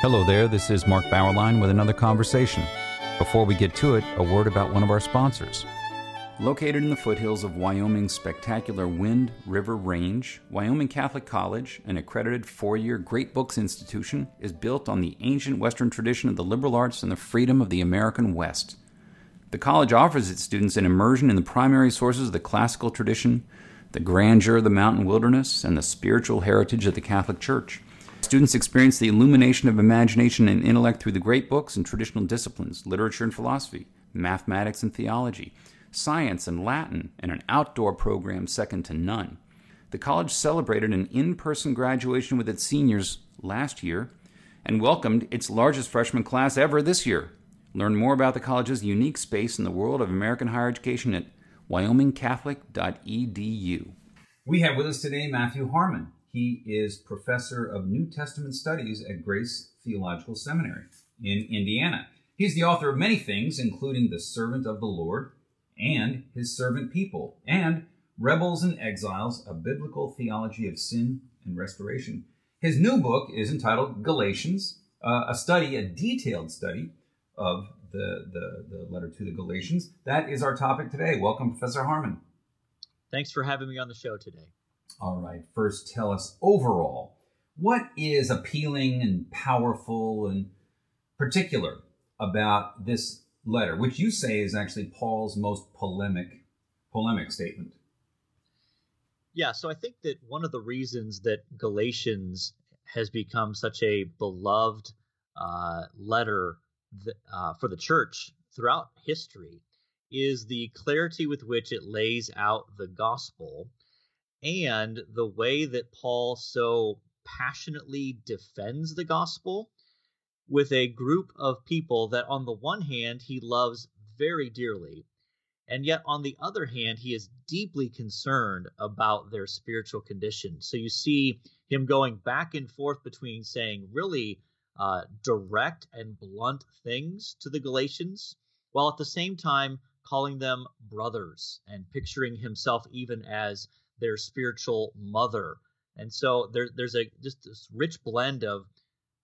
Hello there, this is Mark Bauerlein with another conversation. Before we get to it, a word about one of our sponsors. Located in the foothills of Wyoming's spectacular Wind River Range, Wyoming Catholic College, an accredited four year Great Books institution, is built on the ancient Western tradition of the liberal arts and the freedom of the American West. The college offers its students an immersion in the primary sources of the classical tradition, the grandeur of the mountain wilderness, and the spiritual heritage of the Catholic Church. Students experience the illumination of imagination and intellect through the great books and traditional disciplines, literature and philosophy, mathematics and theology, science and Latin, and an outdoor program second to none. The college celebrated an in person graduation with its seniors last year and welcomed its largest freshman class ever this year. Learn more about the college's unique space in the world of American higher education at wyomingcatholic.edu. We have with us today Matthew Harmon. He is professor of New Testament studies at Grace Theological Seminary in Indiana. He's the author of many things, including The Servant of the Lord and His Servant People, and Rebels and Exiles, a biblical theology of sin and restoration. His new book is entitled Galatians, uh, a study, a detailed study of the, the, the letter to the Galatians. That is our topic today. Welcome, Professor Harmon. Thanks for having me on the show today. All right, first tell us overall what is appealing and powerful and particular about this letter, which you say is actually Paul's most polemic polemic statement. Yeah, so I think that one of the reasons that Galatians has become such a beloved uh, letter th- uh, for the church throughout history is the clarity with which it lays out the gospel and the way that Paul so passionately defends the gospel with a group of people that, on the one hand, he loves very dearly, and yet on the other hand, he is deeply concerned about their spiritual condition. So you see him going back and forth between saying really uh, direct and blunt things to the Galatians, while at the same time calling them brothers and picturing himself even as their spiritual mother. And so there, there's a just this rich blend of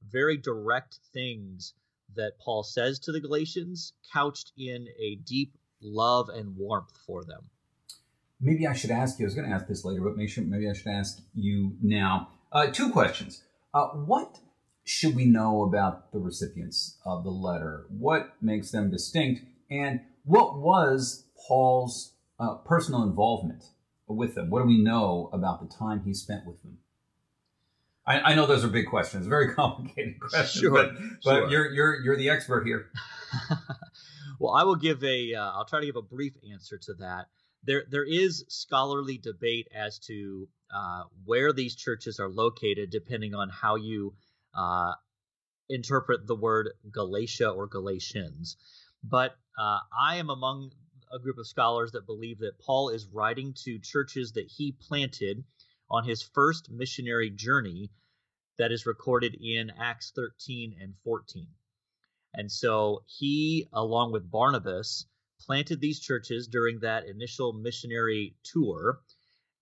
very direct things that Paul says to the Galatians, couched in a deep love and warmth for them. Maybe I should ask you. I was going to ask this later, but maybe, maybe I should ask you now. Uh, two questions. Uh, what should we know about the recipients of the letter? What makes them distinct? And what was Paul's uh, personal involvement with them? What do we know about the time he spent with them? I, I know those are big questions, very complicated questions, sure, but, but sure. you're you're you're the expert here. well, I will give a. will uh, try to give a brief answer to that. There there is scholarly debate as to uh, where these churches are located, depending on how you uh, interpret the word Galatia or Galatians. But uh, I am among a group of scholars that believe that Paul is writing to churches that he planted on his first missionary journey that is recorded in Acts 13 and 14. And so he, along with Barnabas, planted these churches during that initial missionary tour.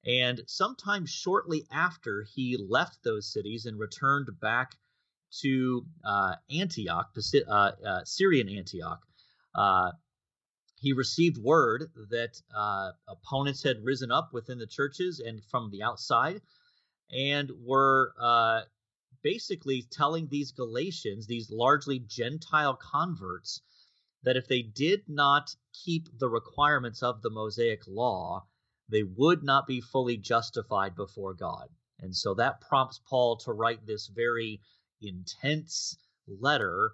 And sometime shortly after he left those cities and returned back to uh, Antioch, uh, uh, Syrian Antioch, uh, he received word that uh, opponents had risen up within the churches and from the outside and were uh, basically telling these Galatians, these largely Gentile converts, that if they did not keep the requirements of the Mosaic law, they would not be fully justified before God. And so that prompts Paul to write this very intense letter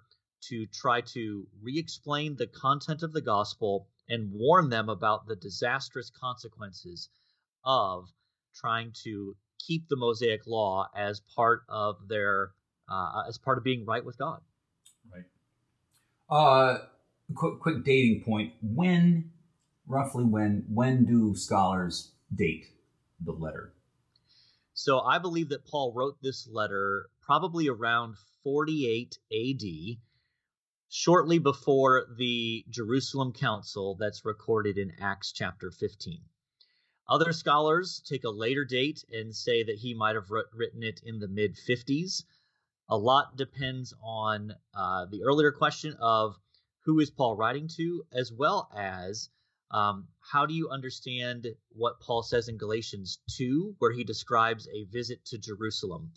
to try to re explain the content of the gospel and warn them about the disastrous consequences of trying to keep the Mosaic law as part of their uh, as part of being right with God. Right. Uh, quick, quick dating point. When, roughly, when when do scholars date the letter? So I believe that Paul wrote this letter probably around 48 AD shortly before the Jerusalem Council that's recorded in Acts chapter 15. Other scholars take a later date and say that he might have written it in the mid 50s. A lot depends on uh, the earlier question of who is Paul writing to, as well as um, how do you understand what Paul says in Galatians 2, where he describes a visit to Jerusalem?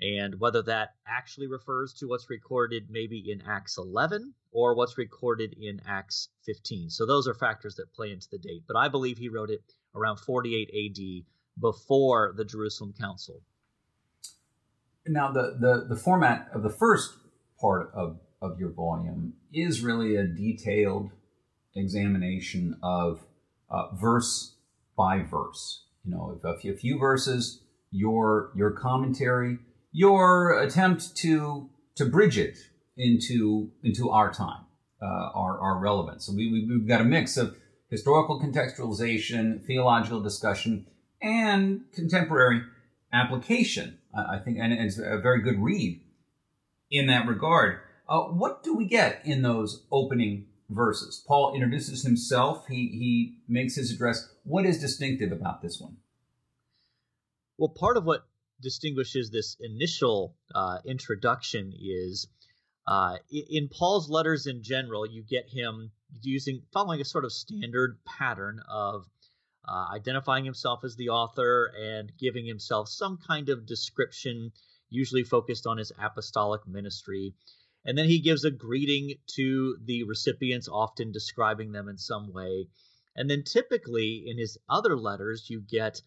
And whether that actually refers to what's recorded maybe in Acts 11 or what's recorded in Acts 15. So those are factors that play into the date. But I believe he wrote it around 48 AD before the Jerusalem Council. Now, the, the, the format of the first part of, of your volume is really a detailed examination of uh, verse by verse. You know, a few, a few verses, your your commentary, your attempt to to bridge it into into our time, uh, our our relevance. So we, we we've got a mix of historical contextualization, theological discussion, and contemporary application. I think, and it's a very good read in that regard. Uh, what do we get in those opening verses? Paul introduces himself. He he makes his address. What is distinctive about this one? Well, part of what distinguishes this initial uh, introduction is uh, in Paul's letters in general, you get him using following a sort of standard pattern of uh, identifying himself as the author and giving himself some kind of description, usually focused on his apostolic ministry. And then he gives a greeting to the recipients, often describing them in some way. And then typically in his other letters, you get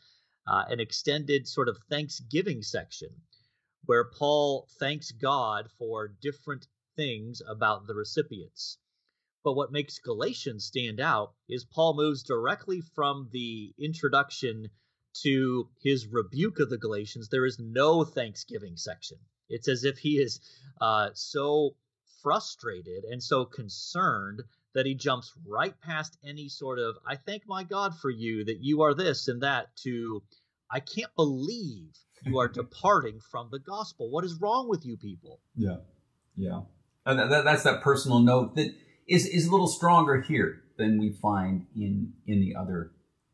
uh, an extended sort of thanksgiving section where Paul thanks God for different things about the recipients. But what makes Galatians stand out is Paul moves directly from the introduction to his rebuke of the Galatians. There is no thanksgiving section. It's as if he is uh, so frustrated and so concerned that he jumps right past any sort of, I thank my God for you that you are this and that, to, I can't believe you are departing from the gospel. What is wrong with you people? Yeah. Yeah. And that, that's that personal note that is is a little stronger here than we find in in the other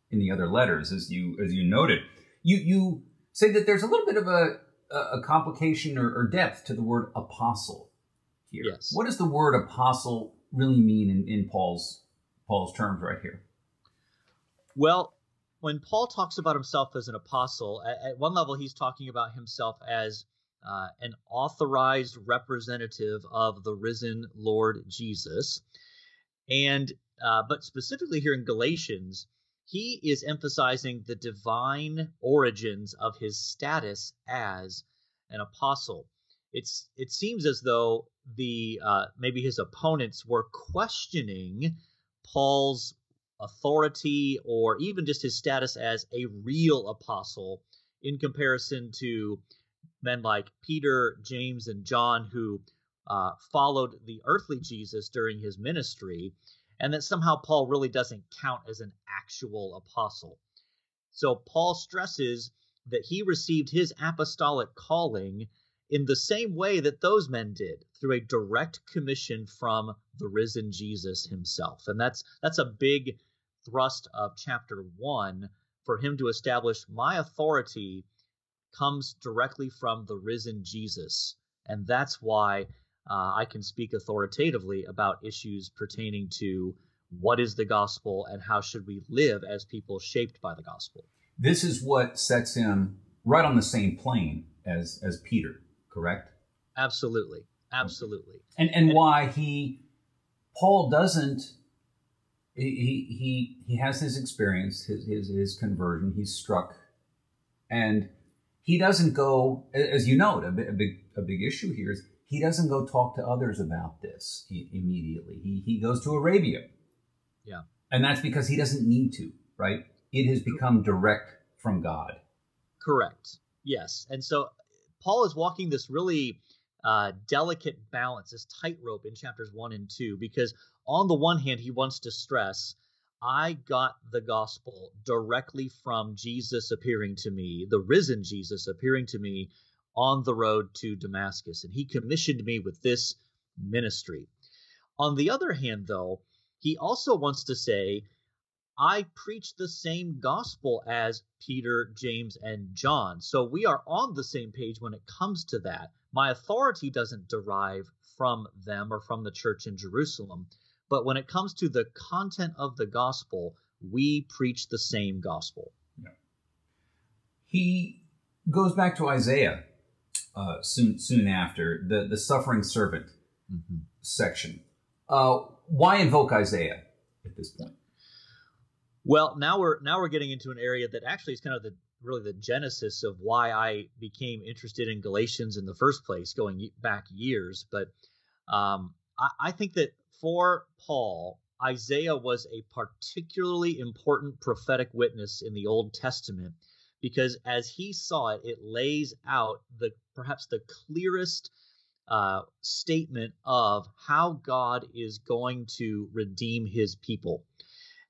in the other letters, as you as you noted. You you say that there's a little bit of a a complication or, or depth to the word apostle here. Yes. What does the word apostle really mean in, in Paul's Paul's terms right here? Well, when Paul talks about himself as an apostle, at, at one level he's talking about himself as uh, an authorized representative of the risen Lord Jesus. And uh, but specifically here in Galatians, he is emphasizing the divine origins of his status as an apostle. It's it seems as though the uh, maybe his opponents were questioning Paul's authority or even just his status as a real apostle in comparison to men like Peter, James, and John who uh, followed the earthly Jesus during his ministry, and that somehow Paul really doesn't count as an actual apostle. So Paul stresses that he received his apostolic calling in the same way that those men did through a direct commission from the risen Jesus himself. And that's that's a big thrust of chapter 1 for him to establish my authority comes directly from the risen Jesus. And that's why uh, I can speak authoritatively about issues pertaining to what is the gospel and how should we live as people shaped by the gospel. This is what sets him right on the same plane as as Peter, correct? Absolutely. Absolutely. And and, and why he Paul doesn't he he he has his experience, his his, his conversion, he's struck and he doesn't go, as you know, a, big a big issue here is he doesn't go talk to others about this immediately. He he goes to Arabia. Yeah, and that's because he doesn't need to, right? It has become direct from God. Correct. Yes, and so Paul is walking this really uh, delicate balance, this tightrope in chapters one and two, because on the one hand, he wants to stress I got the gospel directly from Jesus appearing to me, the risen Jesus appearing to me on the road to Damascus. And he commissioned me with this ministry. On the other hand, though, he also wants to say, I preach the same gospel as Peter, James, and John. So we are on the same page when it comes to that. My authority doesn't derive from them or from the church in Jerusalem. But when it comes to the content of the gospel, we preach the same gospel. Yeah. He goes back to Isaiah uh, soon soon after the the suffering servant mm-hmm. section. Uh, why invoke Isaiah at this point? Well, now we're now we're getting into an area that actually is kind of the really the genesis of why I became interested in Galatians in the first place, going back years. But um, I, I think that for Paul, Isaiah was a particularly important prophetic witness in the Old Testament because as he saw it, it lays out the perhaps the clearest uh, statement of how God is going to redeem his people.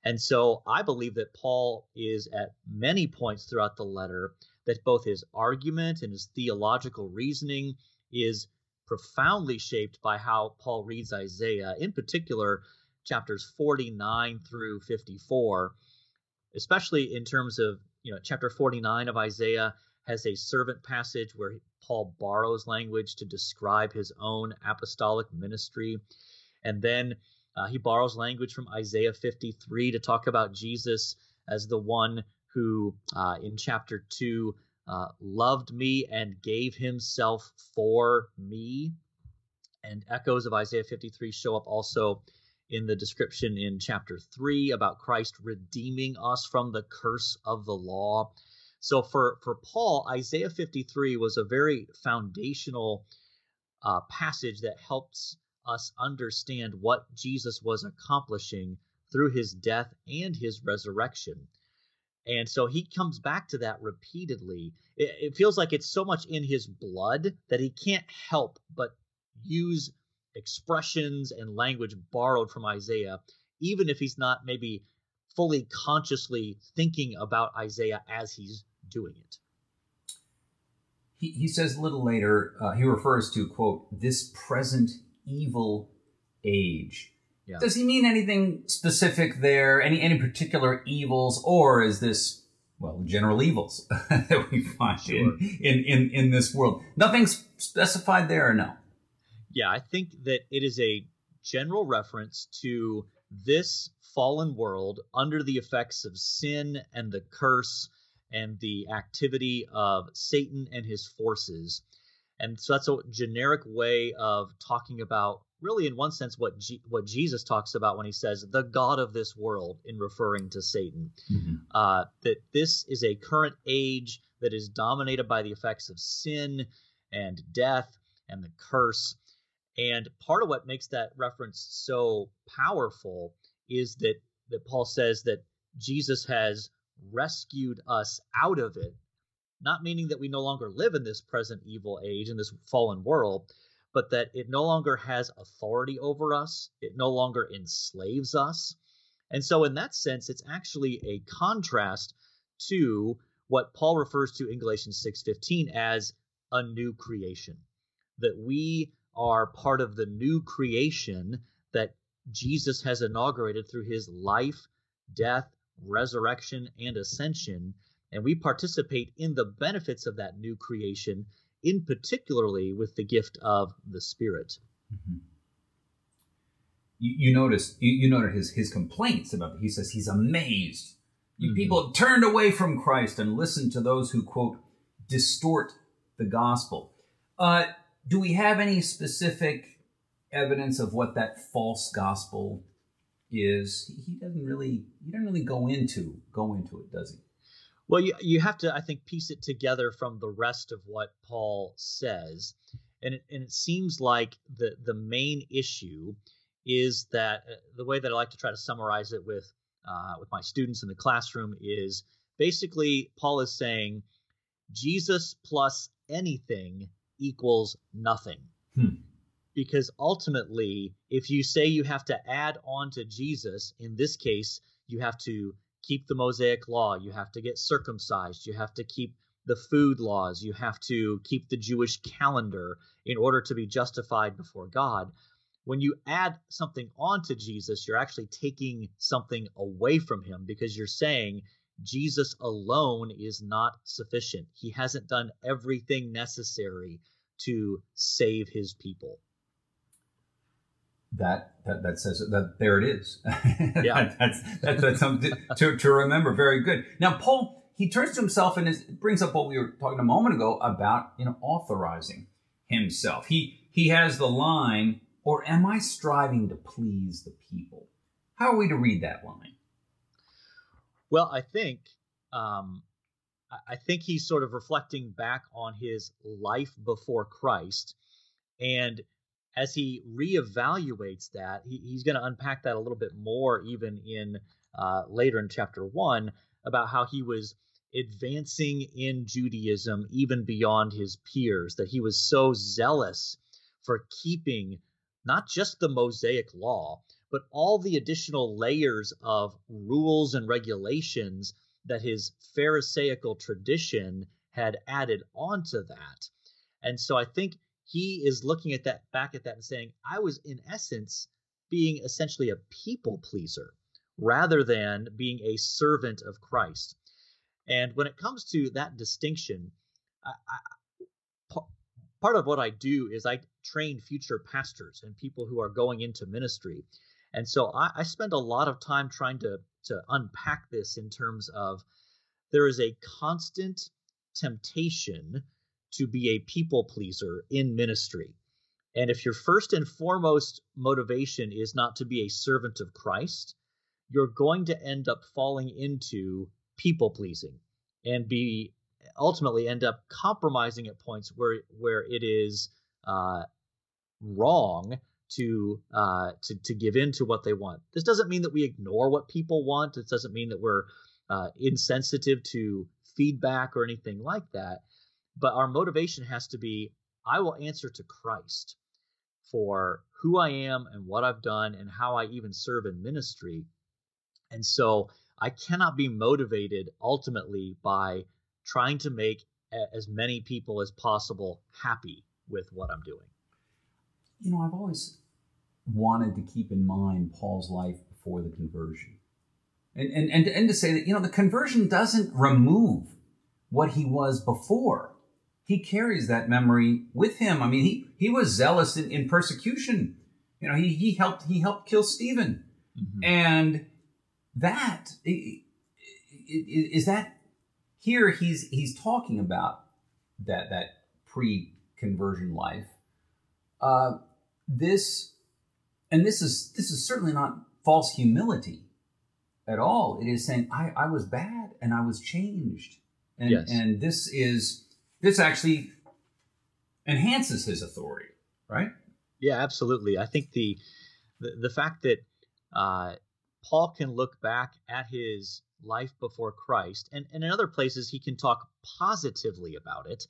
And so I believe that Paul is at many points throughout the letter that both his argument and his theological reasoning is profoundly shaped by how Paul reads Isaiah, in particular, chapters 49 through 54, especially in terms of, you know, chapter 49 of Isaiah has a servant passage where Paul borrows language to describe his own apostolic ministry. And then uh, he borrows language from Isaiah 53 to talk about Jesus as the one who, uh, in chapter 2, uh, loved me and gave himself for me. And echoes of Isaiah 53 show up also in the description in chapter 3 about Christ redeeming us from the curse of the law. So for, for Paul, Isaiah 53 was a very foundational uh, passage that helps us understand what Jesus was accomplishing through his death and his resurrection. And so he comes back to that repeatedly. It, it, feels like it's so much in his blood that he can't help but use expressions and language borrowed from Isaiah, even if he's not maybe fully consciously thinking about Isaiah as he's doing it. He, he says a little later, uh, he refers to, quote, this present evil age. Yeah. Does he mean anything specific there? Any any particular evils, or is this well general evils that we find sure. in, in, in in this world? Nothing's specified there, or no? Yeah, I think that it is a general reference to this fallen world under the effects of sin and the curse and the activity of Satan and his forces. And so that's a generic way of talking about really in one sense what G- what Jesus talks about when he says the god of this world in referring to Satan. Mm-hmm. Uh, that this is a current age that is dominated by the effects of sin and death and the curse. And part of what makes that reference so powerful is that that Paul says that Jesus has rescued us out of it not meaning that we no longer live in this present evil age, in this fallen world, but that it no longer has authority over us, it no longer enslaves us. And so, in that sense, it's actually a contrast to what Paul refers to in Galatians 6:15 as a new creation. That we are part of the new creation that Jesus has inaugurated through his life, death, resurrection, and ascension and we participate in the benefits of that new creation, in particularly with the gift of the Spirit. Mm-hmm. You, you notice you, you noted his his complaints about. He says he's amazed. You mm-hmm. people have turned away from Christ and listened to those who quote distort the gospel. Uh, do we have any specific evidence of what that false gospel is? He doesn't really he doesn't really go into go into it, does he? Well, you, you have to, I think, piece it together from the rest of what Paul says. And it, and it seems like the, the main issue is that uh, the way that I like to try to summarize it with, uh, with my students in the classroom is basically Paul is saying Jesus plus anything equals nothing. Hmm. Because ultimately, if you say you have to add on to Jesus, in this case, you have to keep the Mosaic law, you have to get circumcised, you have to keep the food laws, you have to keep the Jewish calendar in order to be justified before God, when you add something onto Jesus, you're actually taking something away from him because you're saying Jesus alone is not sufficient. He hasn't done everything necessary to save his people. That that, that says that there it is. Yeah, that's, that's that's something to, to remember. Very good. Now, Paul he turns to himself and is, brings up what we were talking a moment ago about you know authorizing himself. He he has the line, or am I striving to please the people? How are we to read that line? Well, I think um, I think he's sort of reflecting back on his life before Christ, and as he reevaluates that, he, he's going to unpack that a little bit more, even in uh, later in chapter one, about how he was advancing in Judaism even beyond his peers, that he was so zealous for keeping not just the Mosaic law, but all the additional layers of rules and regulations that his Pharisaical tradition had added onto that. And so I think he is looking at that back at that and saying, I was in essence being essentially a people pleaser rather than being a servant of Christ. And when it comes to that distinction, I, I, part of what I do is I train future pastors and people who are going into ministry. And so I, I spend a lot of time trying to, to unpack this in terms of there is a constant temptation to be a people pleaser in ministry. And if your first and foremost motivation is not to be a servant of Christ, you're going to end up falling into people pleasing and be ultimately end up compromising at points where where it is uh, wrong to uh, to to give in to what they want. This doesn't mean that we ignore what people want. This doesn't mean that we're uh, insensitive to feedback or anything like that. But our motivation has to be: I will answer to Christ for who I am and what I've done and how I even serve in ministry. And so I cannot be motivated ultimately by trying to make as many people as possible happy with what I'm doing. You know, I've always wanted to keep in mind Paul's life before the conversion. And, and, and, and to say that, you know, the conversion doesn't remove what he was before. He carries that memory with him. I mean, he, he was zealous in, in persecution. You know, he, he helped he helped kill Stephen. Mm-hmm. And that is that here he's he's talking about that that pre-conversion life. Uh, this and this is this is certainly not false humility at all. It is saying I, I was bad and I was changed, and yes. and this is this actually enhances his authority, right? Yeah, absolutely. I think the the, the fact that uh, Paul can look back at his life before Christ, and, and in other places he can talk positively about it.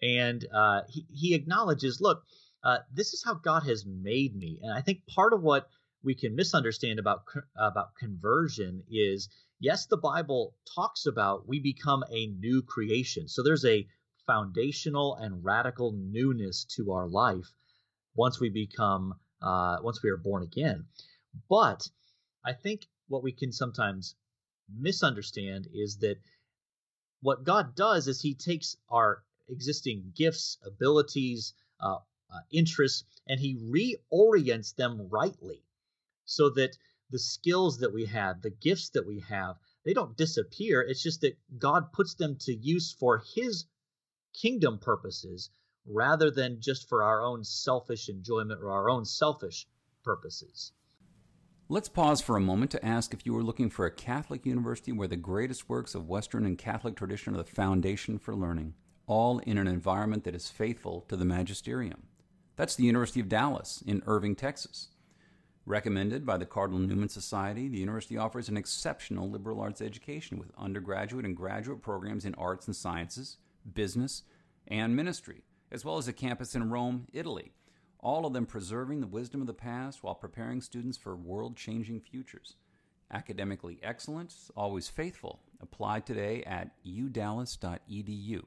And uh, he, he acknowledges, look, uh, this is how God has made me. And I think part of what we can misunderstand about about conversion is yes, the Bible talks about we become a new creation. So there's a foundational and radical newness to our life once we become uh, once we are born again. But I think what we can sometimes misunderstand is that what God does is He takes our existing gifts, abilities, uh, uh, interests, and He reorients them rightly so that the skills that we have, the gifts that we have, they don't disappear. It's just that God puts them to use for His kingdom purposes rather than just for our own selfish enjoyment or our own selfish purposes. Let's pause for a moment to ask if you are looking for a Catholic university where the greatest works of Western and Catholic tradition are the foundation for learning, all in an environment that is faithful to the magisterium. That's the University of Dallas in Irving, Texas. Recommended by the Cardinal Newman Society, the university offers an exceptional liberal arts education with undergraduate and graduate programs in arts and sciences, business, and ministry, as well as a campus in Rome, Italy all of them preserving the wisdom of the past while preparing students for world changing futures. Academically excellent, always faithful. Apply today at udallas.edu.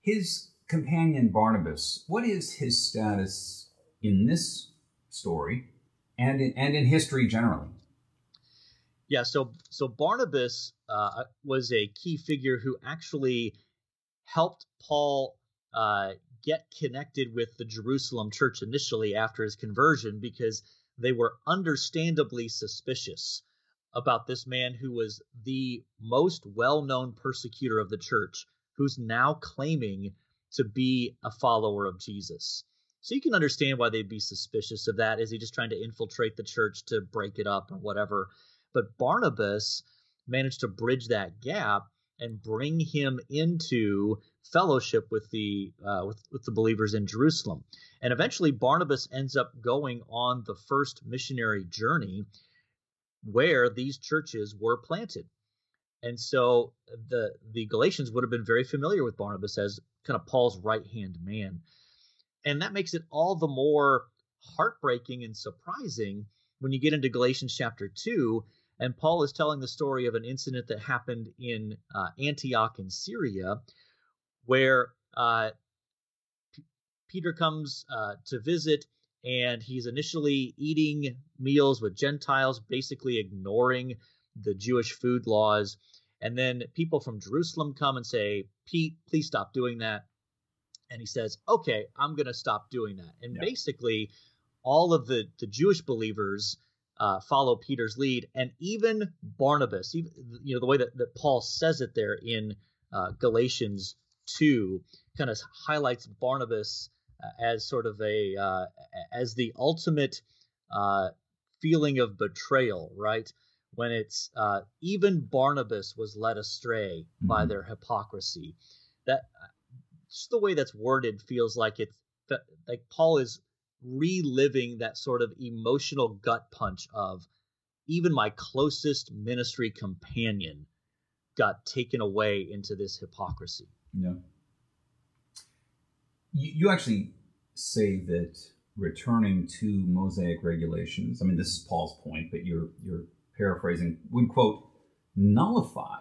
His companion Barnabas, what is his status in this story and in, and in history generally. Yeah, so so Barnabas uh, was a key figure who actually helped Paul uh, get connected with the Jerusalem church initially after his conversion because they were understandably suspicious about this man who was the most well known persecutor of the church, who's now claiming to be a follower of Jesus. So you can understand why they'd be suspicious of that. Is he just trying to infiltrate the church to break it up or whatever? But Barnabas managed to bridge that gap and bring him into fellowship with the uh, with, with the believers in Jerusalem. And eventually Barnabas ends up going on the first missionary journey where these churches were planted. And so the the Galatians would have been very familiar with Barnabas as kind of Paul's right-hand man. And that makes it all the more heartbreaking and surprising when you get into Galatians chapter 2 and Paul is telling the story of an incident that happened in uh, Antioch in Syria where uh, P- Peter comes uh, to visit and he's initially eating meals with Gentiles, basically ignoring the Jewish food laws. And then people from Jerusalem come and say, Pete, please stop doing that. And he says, okay, I'm going to stop doing that. And yeah. basically, all of the, the Jewish believers uh, follow Peter's lead. And even Barnabas, even, you know, the way that, that Paul says it there in uh, Galatians 2 kind of highlights Barnabas uh, as sort of a uh, as the ultimate uh, feeling of betrayal, right? When it's uh, even Barnabas was led astray mm-hmm. by their hypocrisy. That just the way that's worded feels like it's like Paul is reliving that sort of emotional gut punch of even my closest ministry companion got taken away into this hypocrisy. Yeah you, you actually say that returning to Mosaic regulations, I mean, this is Paul's point, but you're, you're paraphrasing, would quote, nullify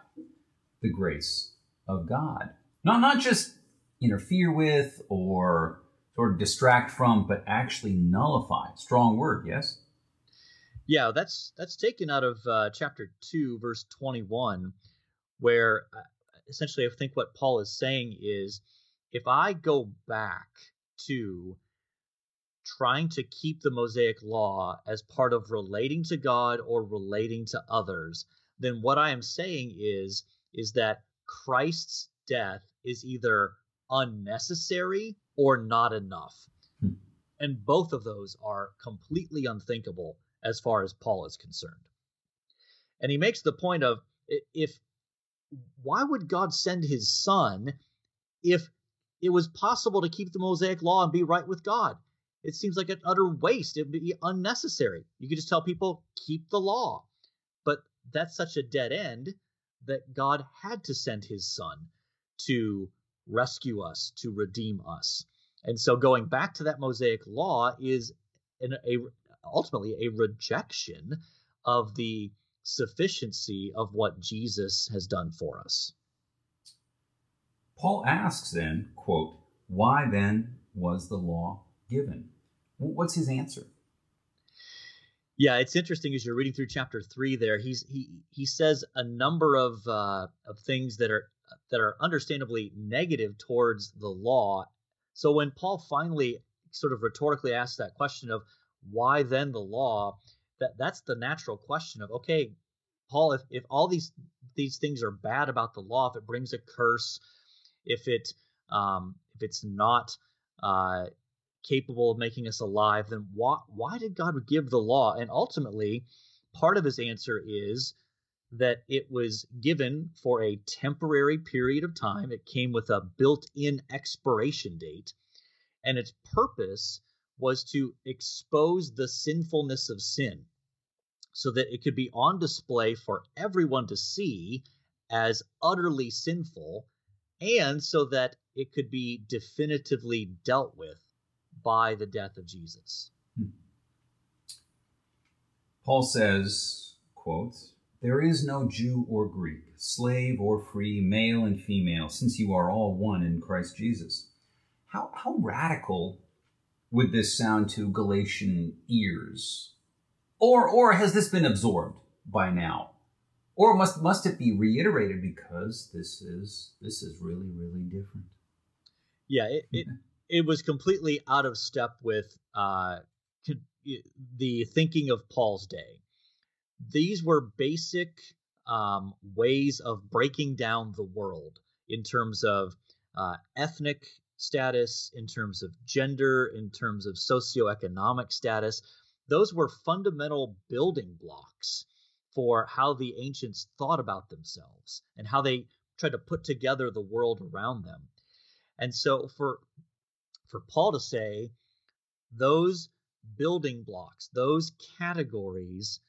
the grace of God. Not, not just interfere with or sort of distract from, but actually nullify. Strong word, yes? Yeah, that's that's taken out of uh, chapter two, verse twenty-one, where uh, essentially I think what Paul is saying is if I go back to trying to keep the Mosaic law as part of relating to God or relating to others, then what I am saying is is that Christ's death is either unnecessary or not enough. Hmm. And both of those are completely unthinkable as far as Paul is concerned. And he makes the point of if why would God send his son if it was possible to keep the Mosaic law and be right with God. It seems like an utter waste. It'd be unnecessary. You could just tell people, keep the law. But that's such a dead end that God had to send his son to rescue us, to redeem us. And so going back to that Mosaic law is an, a ultimately a rejection of the sufficiency of what Jesus has done for us. Paul asks then, quote, why then was the law given? What's his answer? Yeah, it's interesting as you're reading through chapter three. There, he's he he says a number of uh, of things that are that are understandably negative towards the law. So when Paul finally sort of rhetorically asks that question of why then the law, that that's the natural question of okay, Paul, if if all these these things are bad about the law, if it brings a curse, if it um, if it's not uh, capable of making us alive, then why why did God give the law? And ultimately, part of his answer is that it was given for a temporary period of time. It came with a built-in expiration date, and its purpose was to expose the sinfulness of sin so that it could be on display for everyone to see as utterly sinful and so that it could be definitively dealt with by the death of Jesus. Hmm. Paul says, quote, There is no Jew or Greek, slave or free, male and female, since you are all one in Christ Jesus. How, how radical would this sound to Galatian ears? Or or has this been absorbed by now? Or must must it be reiterated because this is this is really really different? Yeah, it it, it was completely out of step with uh, the thinking of Paul's day. These were basic um, ways of breaking down the world in terms of uh, ethnic status, in terms of gender, in terms of socioeconomic status. Those were fundamental building blocks for how the ancients thought about themselves and how they tried to put together the world around them. And so for for Paul to say those building blocks, those categories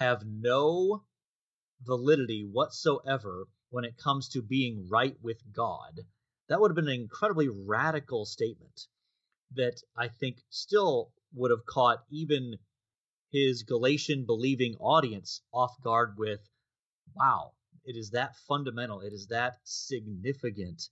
have no validity whatsoever when it comes to being right with God, that would have been an incredibly radical statement that I think still would have caught even his Galatian believing audience off guard with, wow, it is that fundamental, it is that significant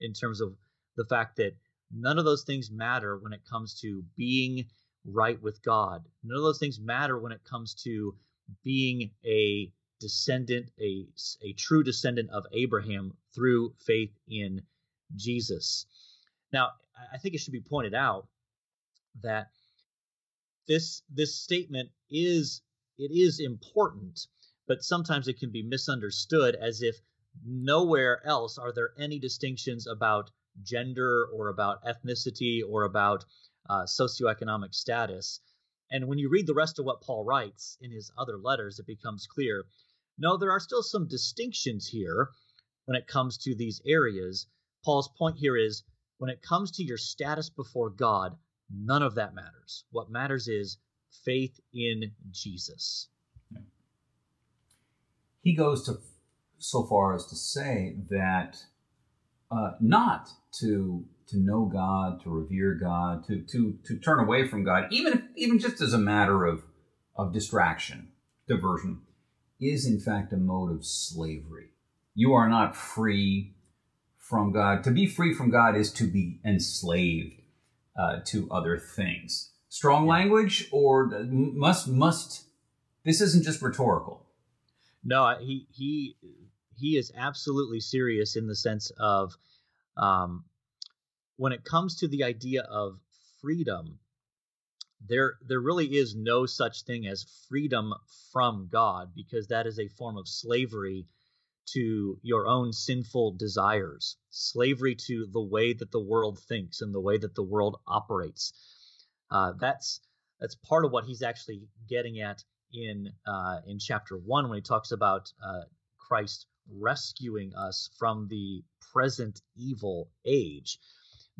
in terms of the fact that none of those things matter when it comes to being right with God. None of those things matter when it comes to being a descendant, a, a true descendant of Abraham through faith in Jesus. Now, I think it should be pointed out that this this statement is it is important, but sometimes it can be misunderstood as if nowhere else are there any distinctions about gender or about ethnicity or about uh, socioeconomic status. And when you read the rest of what Paul writes in his other letters, it becomes clear no, there are still some distinctions here when it comes to these areas. Paul's point here is when it comes to your status before God, none of that matters. What matters is faith in Jesus. He goes to so far as to say that uh, not to to know God, to revere God, to to to turn away from God, even if, even just as a matter of of distraction, diversion, is in fact a mode of slavery. You are not free from God. To be free from God is to be enslaved uh, to other things. Strong language, or must must. This isn't just rhetorical. No, he he he is absolutely serious in the sense of um, when it comes to the idea of freedom there there really is no such thing as freedom from God because that is a form of slavery to your own sinful desires, slavery to the way that the world thinks and the way that the world operates. Uh, that's that's part of what he's actually getting at in uh, in chapter one when he talks about uh, Christ rescuing us from the present evil age.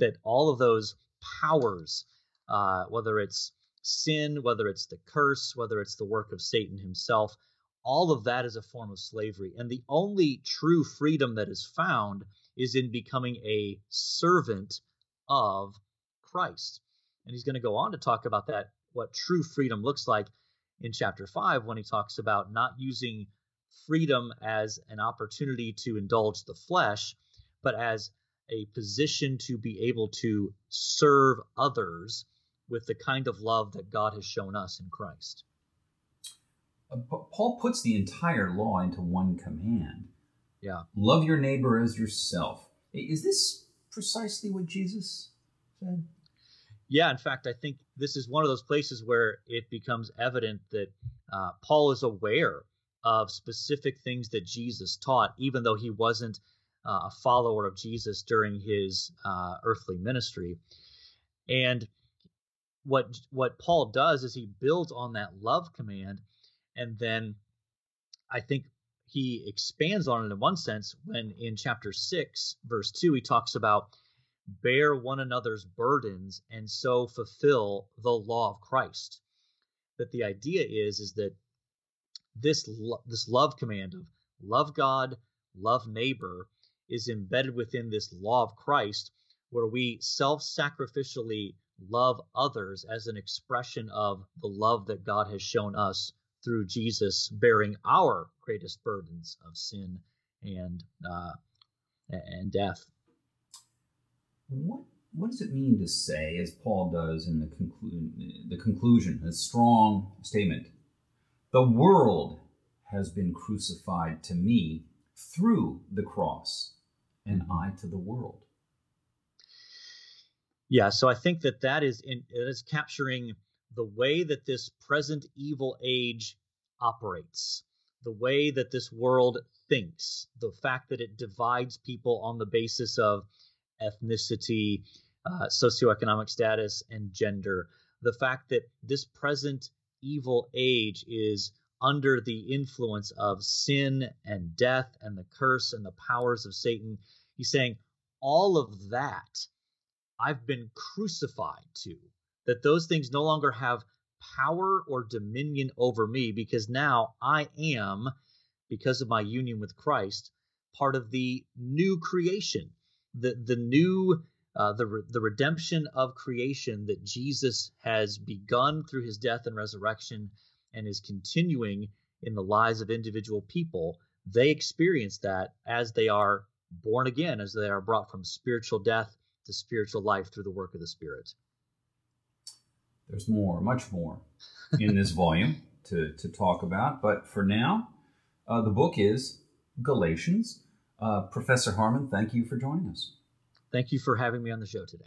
That all of those powers uh, whether it's sin, whether it's the curse, whether it's the work of Satan himself, all of that is a form of slavery. And the only true freedom that is found is in becoming a servant of Christ. And he's going to go on to talk about that, what true freedom looks like in chapter 5 when he talks about not using freedom as an opportunity to indulge the flesh, but as a position to be able to serve others with the kind of love that God has shown us in Christ. Uh, Paul puts the entire law into one command. Yeah. Love your neighbor as yourself. Is this precisely what Jesus said? Yeah, in fact, I think this is one of those places where it becomes evident that uh, Paul is aware of specific things that Jesus taught, even though he wasn't uh, a follower of Jesus during his uh, earthly ministry. And what what Paul does is he builds on that love command, and then I think he expands on it in one sense when in chapter six, verse two, he talks about bear one another's burdens and so fulfill the law of Christ. That the idea is is that this lo- this love command of love God, love neighbor is embedded within this law of Christ, where we self-sacrificially love others as an expression of the love that God has shown us through Jesus bearing our greatest burdens of sin and uh, and death. What what does it mean to say, as Paul does in the, conclu- the conclusion, a strong statement, the world has been crucified to me through the cross, and I to the world? Yeah, so I think that that is in, it is capturing the way that this present evil age operates, the way that this world thinks, the fact that it divides people on the basis of ethnicity, uh, socioeconomic status, and gender, the fact that this present evil age is under the influence of sin and death and the curse and the powers of Satan. He's saying all of that I've been crucified to, that those things no longer have power or dominion over me because now I am, because of my union with Christ, part of the new creation, the, the new. Uh, the, re- the redemption of creation that Jesus has begun through his death and resurrection and is continuing in the lives of individual people, they experience that as they are born again, as they are brought from spiritual death to spiritual life through the work of the Spirit. There's more, much more in this volume to, to talk about, but for now, uh, the book is Galatians. Uh, Professor Harmon, thank you for joining us. Thank you for having me on the show today.